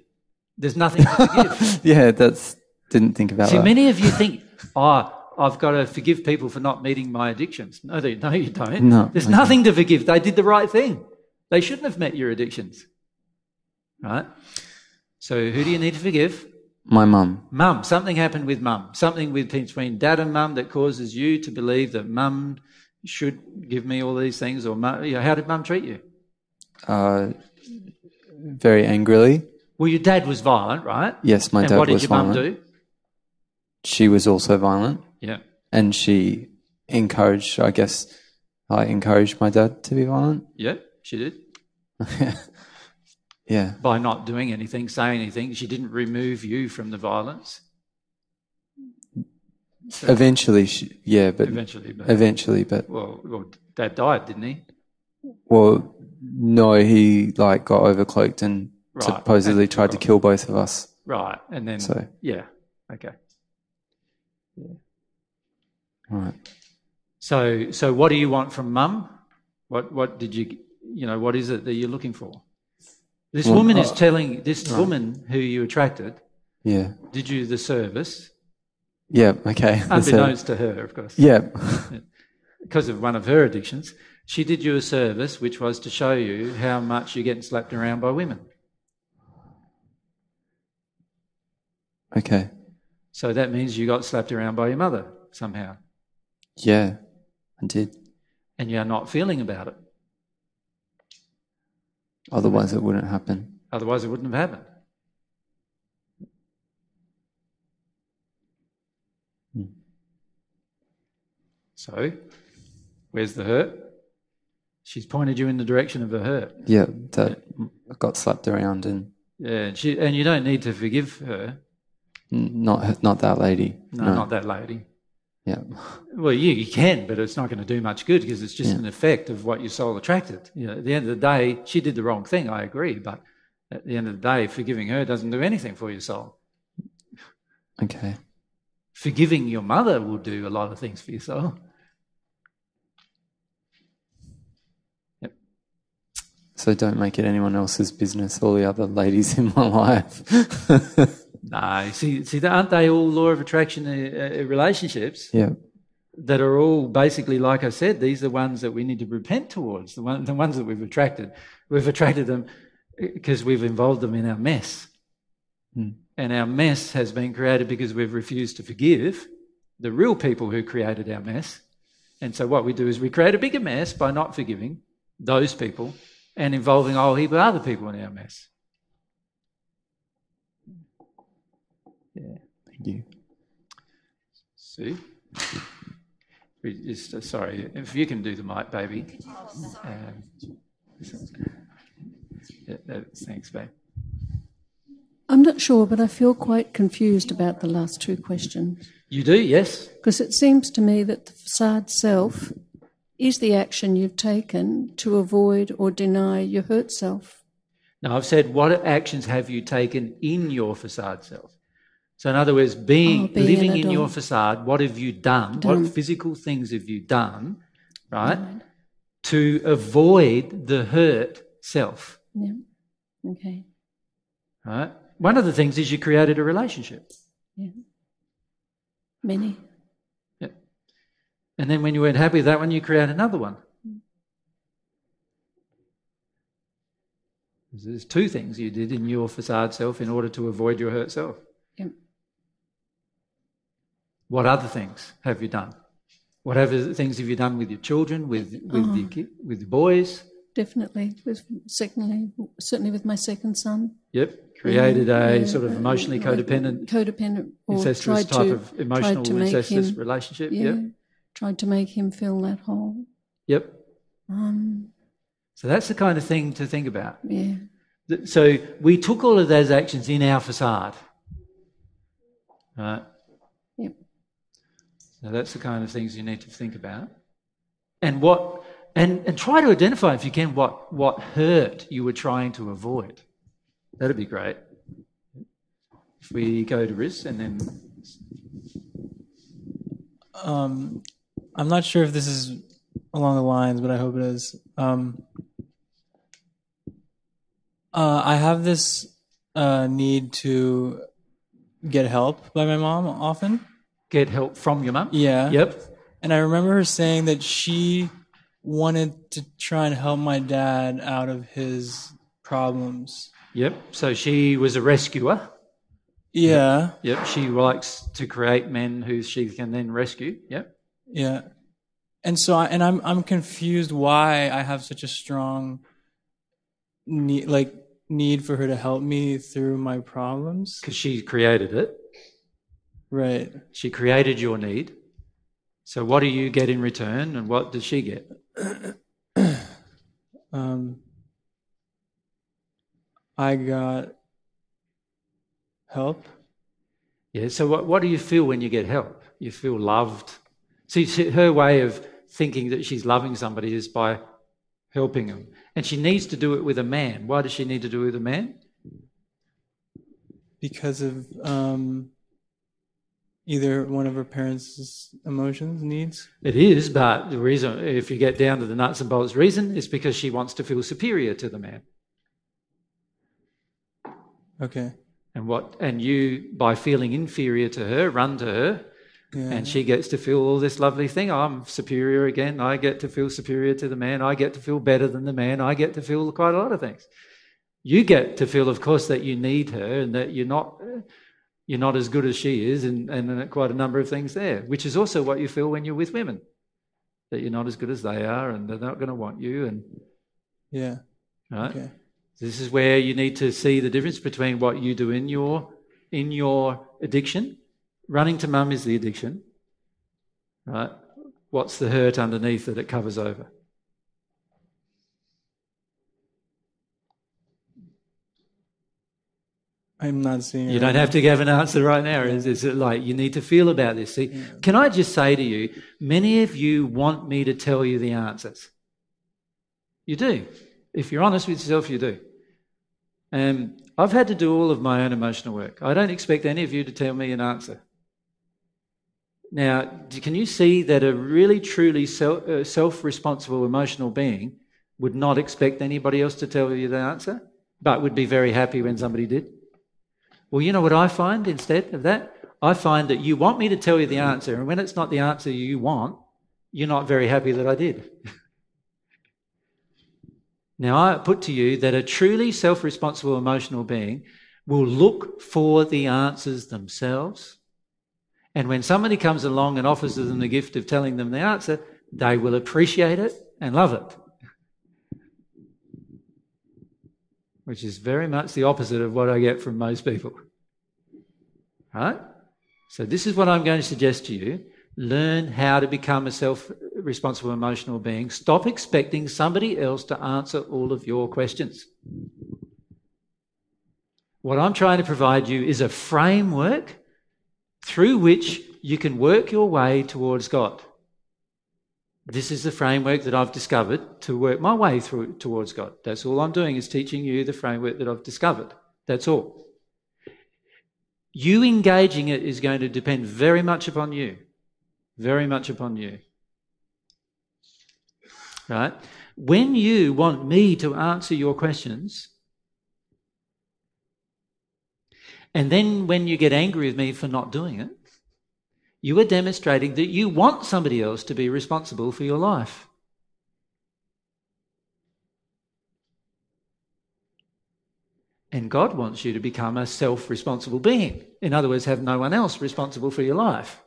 There's nothing to forgive. [LAUGHS] Yeah, that's, didn't think about See, that. many of you think, oh, I've got to forgive people for not meeting my addictions. No, they, no, you don't. No, There's okay. nothing to forgive. They did the right thing. They shouldn't have met your addictions. right? So who do you need to forgive? My mum. Mum. Something happened with mum. Something with between dad and mum that causes you to believe that mum should give me all these things, or mum, you know, how did mum treat you? Uh, very angrily. Well, your dad was violent, right? Yes, my and dad was violent. what did your mum do? She was also violent, Yeah. and she encouraged. I guess I encouraged my dad to be violent. Yeah, she did. [LAUGHS] Yeah. By not doing anything, saying anything, she didn't remove you from the violence Eventually, she, yeah, but eventually. But, eventually, but well, well, dad died, didn't he? well, no, he like got overcloaked and Right, supposedly and tried to kill both of us. Right. And then, So- yeah. Okay. Yeah. Right. So, so what do you want from mum? What, what did you, you know, what is it that you're looking for? This Well, woman is telling, this woman who you attracted Yeah. did you the service, Yeah. Okay. [LAUGHS] Unbeknownst to her, of course, Yeah. because of one of her addictions. She did you a service which was to show you how much you're getting slapped around by women. Okay. So that means you got slapped around by your mother somehow, Yeah. I did. and you're not feeling about it. Otherwise, it wouldn't happen. Otherwise, it wouldn't have happened. Hmm. So, where's the hurt? She's pointed you in the direction of the hurt. Yeah. That I got slapped around and Yeah, and, she, and you don't need to forgive her. not not that lady. No, No. not that lady. Yeah. Well, you, you can, but it's not going to do much good because it's just Yeah. an effect of what your soul attracted. You know, at the end of the day, she did the wrong thing. I agree, but at the end of the day, forgiving her doesn't do anything for your soul. Okay. Forgiving your mother will do a lot of things for your soul. Yep. So don't make it anyone else's business. All the other ladies in my life. [LAUGHS] No, see, see, aren't they all law of attraction uh, uh, relationships yeah. that are all basically, like I said, these are the ones that we need to repent towards. The, one, the ones that we've attracted, we've attracted them because we've involved them in our mess, Hmm. and our mess has been created because we've refused to forgive the real people who created our mess. And so, what we do is we create a bigger mess by not forgiving those people and involving a whole heap of other people in our mess. Thank you. Sue? We just, uh, sorry, if you can do the mic, baby. Um, yeah, no, thanks, babe. I'm not sure, but I feel quite confused about the last two questions. You do, yes? Because it seems to me that the facade self is the action you've taken to avoid or deny your hurt self. Now, I've said, what actions have you taken in your facade self? So, in other words, being, Oh, being living in your facade, what have you done? Done. What physical things have you done, right, to avoid the hurt self, Yeah. Okay. right? One of the things is you created a relationship. Yeah. Many. Yeah. And then when you weren't happy with that one, you create another one. Mm. There's two things you did in your facade self in order to avoid your hurt self. Yep. What other things have you done? What other things have you done with your children, with with Oh. your ki- with your boys? Definitely. With secondly, certainly with my second son. Yep, created a Yeah, sort of emotionally codependent, codependent, incestuous type to, of emotional incestuous him, relationship. Yeah, Yep, tried to make him fill that hole. yep. Um, So that's the kind of thing to think about. yeah, So we took all of those actions in our facade. Right? So that's the kind of things you need to think about. And what and, and try to identify if you can what, what hurt you were trying to avoid. That'd be great. If we go to Riz and then Um, I'm not sure if this is along the lines, but I hope it is. Um, uh, I have this uh, need to get help by my mom often. Get help from your mum. Yeah. Yep. And I remember her saying that she wanted to try and help my dad out of his problems. Yep. So she was a rescuer. Yeah, Yep. She likes to create men who she can then rescue. Yep. yeah. And so, I, and I'm I'm confused why I have such a strong need, like need for her to help me through my problems. Because she created it. Right. She created your need. So what do you get in return, and what does she get? [CLEARS THROAT] Um, I got help. Yeah. So what what do you feel when you get help? You feel loved. See, she- her way of thinking that she's loving somebody is by helping them, and she needs to do it with a man. Why does she need to do it with a man? because of um, either one of her parents' emotions, needs. It is, but the reason, if you get down to the nuts and bolts reason, is because she wants to feel superior to the man. Okay. And what and you by feeling inferior to her, run to her, Yeah. and she gets to feel all this lovely thing. I'm superior again. I get to feel superior to the man. I get to feel better than the man. I get to feel quite a lot of things. You get to feel, of course, that you need her and that you're not you're not as good as she is, and, and quite a number of things there, which is also what you feel when you're with women. That you're not as good as they are, and they're not going to want you, and yeah. right. Okay. This is where you need to see the difference between what you do in your in your addiction. Running to mum is the addiction, right? What's the hurt underneath that it covers over? I'm not seeing. You don't have to give an answer right now. Is is it like you need to feel about this? See, can I just say to you, many of you want me to tell you the answers. You do. If you're honest with yourself, you do. And I've had to do all of my own emotional work. I don't expect any of you to tell me an answer. Now, can you see that a really truly uh, self-responsible emotional being would not expect anybody else to tell you the answer, but would be very happy when somebody did? Well, you know what I find instead of that? I find that you want me to tell you the answer, and when it's not the answer you want, you're not very happy that I did. [LAUGHS] now, I put to you that a truly self responsible emotional being will look for the answers themselves. And when somebody comes along and offers them the gift of telling them the answer, they will appreciate it and love it. Which is very much the opposite of what I get from most people. Right? So, this is what I'm going to suggest to you. Learn how to become a self responsible emotional being. Stop expecting somebody else to answer all of your questions. What I'm trying to provide you is a framework through which you can work your way towards God. This is the framework that I've discovered to work my way through towards God. That's all I'm doing is teaching you the framework that I've discovered. That's all. You engaging it is going to depend very much upon you. Very much upon you. Right? When you want me to answer your questions, and then when you get angry with me for not doing it, you are demonstrating that you want somebody else to be responsible for your life. And God wants you to become a self responsible being. In other words, have no one else responsible for your life.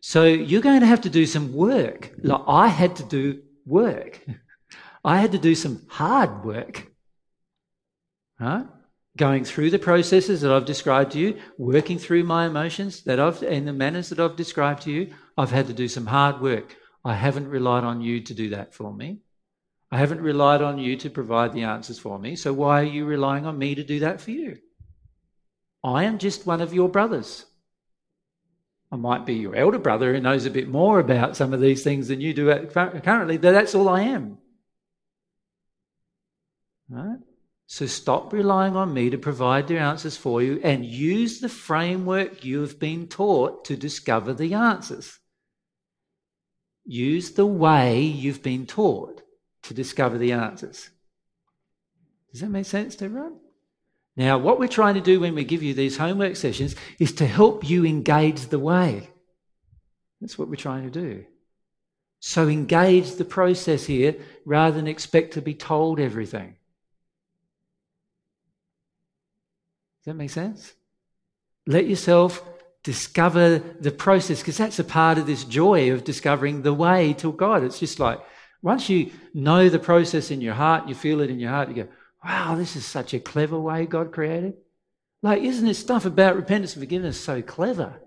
So you're going to have to do some work. Like I had to do work. [LAUGHS] I had to do some hard work. Right? Going through the processes that I've described to you, working through my emotions that I've in the manners that I've described to you, I've had to do some hard work. I haven't relied on you to do that for me. I haven't relied on you to provide the answers for me. So why are you relying on me to do that for you? I am just one of your brothers. I might be your elder brother who knows a bit more about some of these things than you do currently, but that's all I am. Right? So stop relying on me to provide the answers for you and use the framework you've been taught to discover the answers. Use the way you've been taught to discover the answers. Does that make sense to everyone? Now, what we're trying to do when we give you these homework sessions is to help you engage the way. That's what we're trying to do. So engage the process here rather than expect to be told everything. Does that make sense? Let yourself discover the process because that's a part of this joy of discovering the way to God. It's just like once you know the process in your heart, you feel it in your heart, you go, wow, this is such a clever way God created. Like, isn't this stuff about repentance and forgiveness so clever?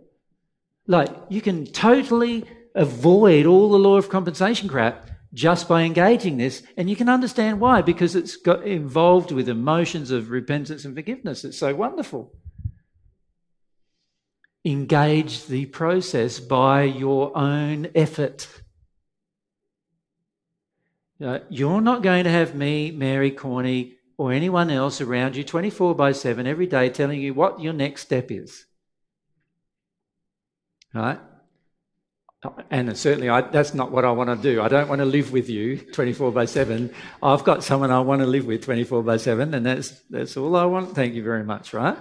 Like, you can totally avoid all the law of compensation crap just by engaging this, and you can understand why, because it's got involved with emotions of repentance and forgiveness. It's so wonderful. Engage the process by your own effort. you're not going to have me, Mary Corney, or anyone else around you 24 by 7 every day telling you what your next step is. Right? And certainly, I, that's not what I want to do. I don't want to live with you 24 by 7. I've got someone I want to live with 24 by 7, and that's, that's all I want. Thank you very much, right?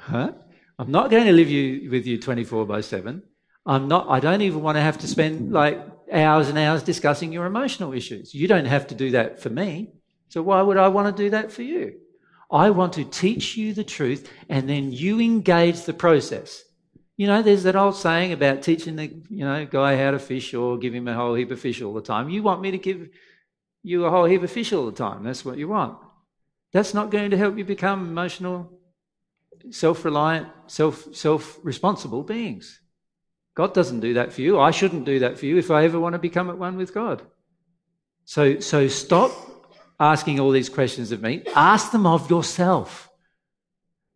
Huh? I'm not going to live you, with you 24 by 7. I'm not, I don't even want to have to spend like hours and hours discussing your emotional issues. You don't have to do that for me. So why would I want to do that for you? I want to teach you the truth and then you engage the process. You know, there's that old saying about teaching the you know guy how to fish or give him a whole heap of fish all the time. You want me to give you a whole heap of fish all the time. That's what you want. That's not going to help you become emotional, self-reliant, self self-responsible beings. God doesn't do that for you. I shouldn't do that for you if I ever want to become at one with God. So so stop asking all these questions of me. Ask them of yourself.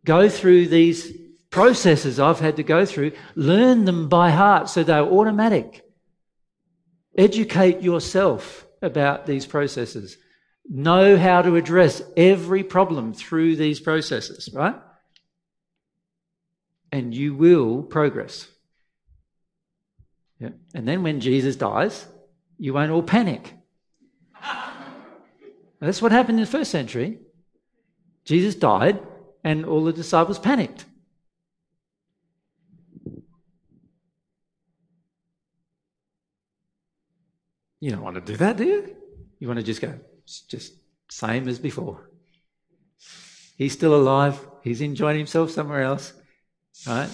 Go through these processes I've had to go through, learn them by heart so they're automatic. Educate yourself about these processes. Know how to address every problem through these processes, right? And you will progress. Yeah. And then when Jesus dies, you won't all panic. That's what happened in the first century. Jesus died, and all the disciples panicked. You don't want to do that, do you? You want to just go, just same as before. He's still alive. He's enjoying himself somewhere else, right?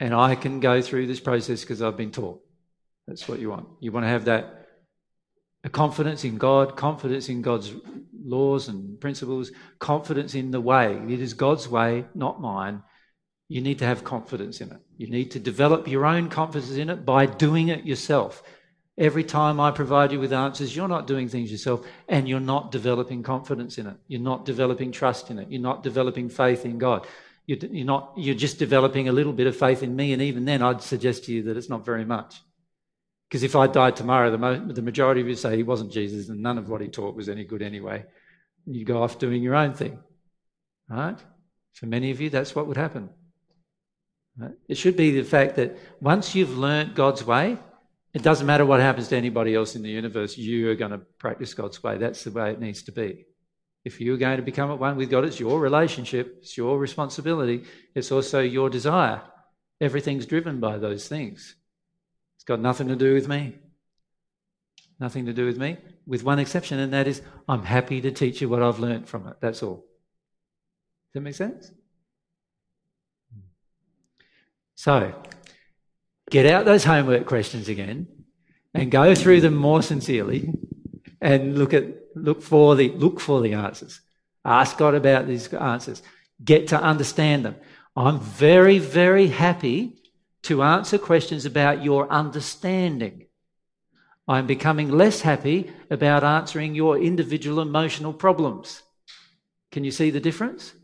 And I can go through this process because I've been taught. That's what you want. You want to have that a confidence in God, confidence in God's laws and principles, confidence in the way. It is God's way, not mine. You need to have confidence in it. You need to develop your own confidence in it by doing it yourself. Every time I provide you with answers, you're not doing things yourself and you're not developing confidence in it. You're not developing trust in it. You're not developing faith in God. You're, you're, not, you're just developing a little bit of faith in me. And even then, I'd suggest to you that it's not very much. Because if I died tomorrow, the, mo- the majority of you say he wasn't Jesus and none of what he taught was any good anyway. You go off doing your own thing. Right? For many of you, that's what would happen. Right? It should be the fact that once you've learnt God's way, it doesn't matter what happens to anybody else in the universe, you are going to practice God's way. That's the way it needs to be. If you're going to become at one with God, it's your relationship, it's your responsibility, it's also your desire. Everything's driven by those things. It's got nothing to do with me. Nothing to do with me, with one exception, and that is I'm happy to teach you what I've learned from it. That's all. Does that make sense? So, get out those homework questions again and go through them more sincerely and look at look for the look for the answers. Ask God about these answers. Get to understand them. I'm very, very happy to answer questions about your understanding. I'm becoming less happy about answering your individual emotional problems. Can you see the difference?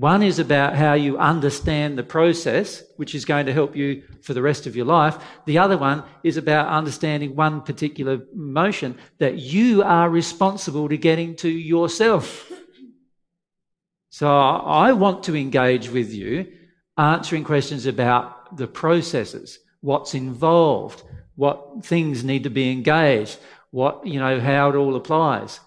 One is about how you understand the process, which is going to help you for the rest of your life. The other one is about understanding one particular emotion that you are responsible to getting to yourself. So I want to engage with you answering questions about the processes, what's involved, what things need to be engaged, what, you know, how it all applies.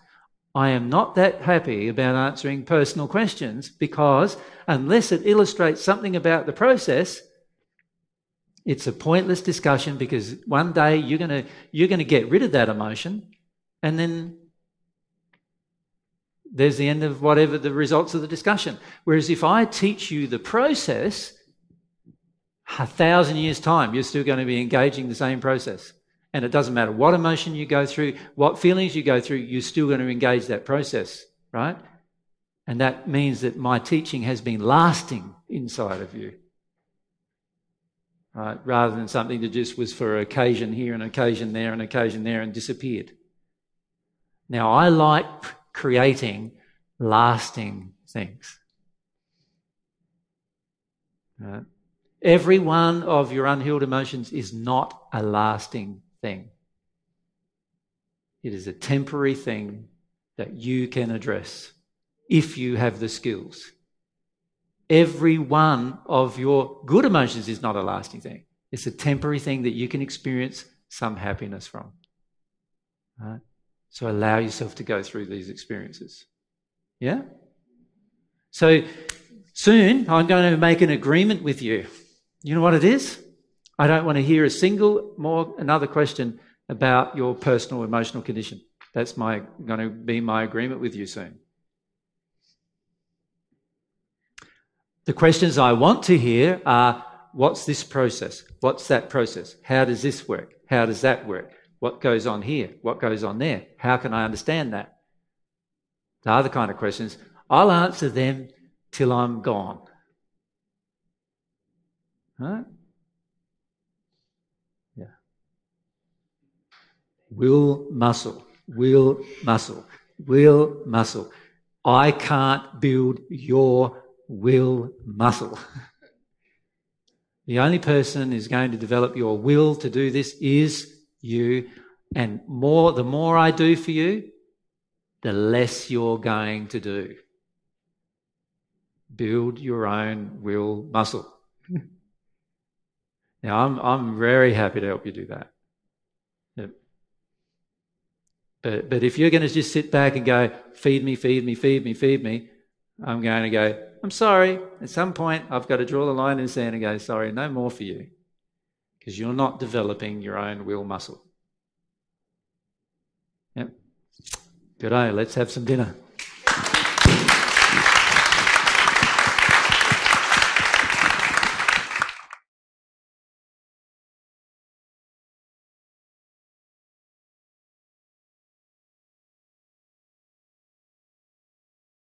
I am not that happy about answering personal questions because unless it illustrates something about the process, It's a pointless discussion because one day you're going to you're going to get rid of that emotion and then there's the end of whatever the results of the discussion. Whereas if I teach you the process, a thousand years' time, you're still going to be engaging the same process. And it doesn't matter what emotion you go through, what feelings you go through, you're still going to engage that process, right? And that means that my teaching has been lasting inside of you. Right? Rather than something that just was for occasion here and occasion there and occasion there and disappeared. Now, I like creating lasting things. Right? Every one of your unhealed emotions is not a lasting thing. It is a temporary thing that you can address if you have the skills. Every one of your good emotions is not a lasting thing. It's a temporary thing that you can experience some happiness from. Right? So allow yourself to go through these experiences. Yeah? So soon I'm going to make an agreement with you. You know what it is? I don't want to hear a single more another question about your personal emotional condition. That's my going to be my agreement with you soon. The questions I want to hear are what's this process? What's that process? How does this work? How does that work? What goes on here? What goes on there? How can I understand that? The other kind of questions, I'll answer them till I'm gone. Right? Will muscle, will muscle, will muscle. I can't build your will muscle. [LAUGHS] the only person who's going to develop your will to do this is you. And more, the more I do for you, the less you're going to do. Build your own will muscle. [LAUGHS] now, I'm, I'm very happy to help you do that. But, but if you're going to just sit back and go, feed me, feed me, feed me, feed me, I'm going to go, I'm sorry. At some point, I've got to draw the line in the sand and go, sorry, no more for you. Because you're not developing your own will muscle. Yep. Good day. Let's have some dinner.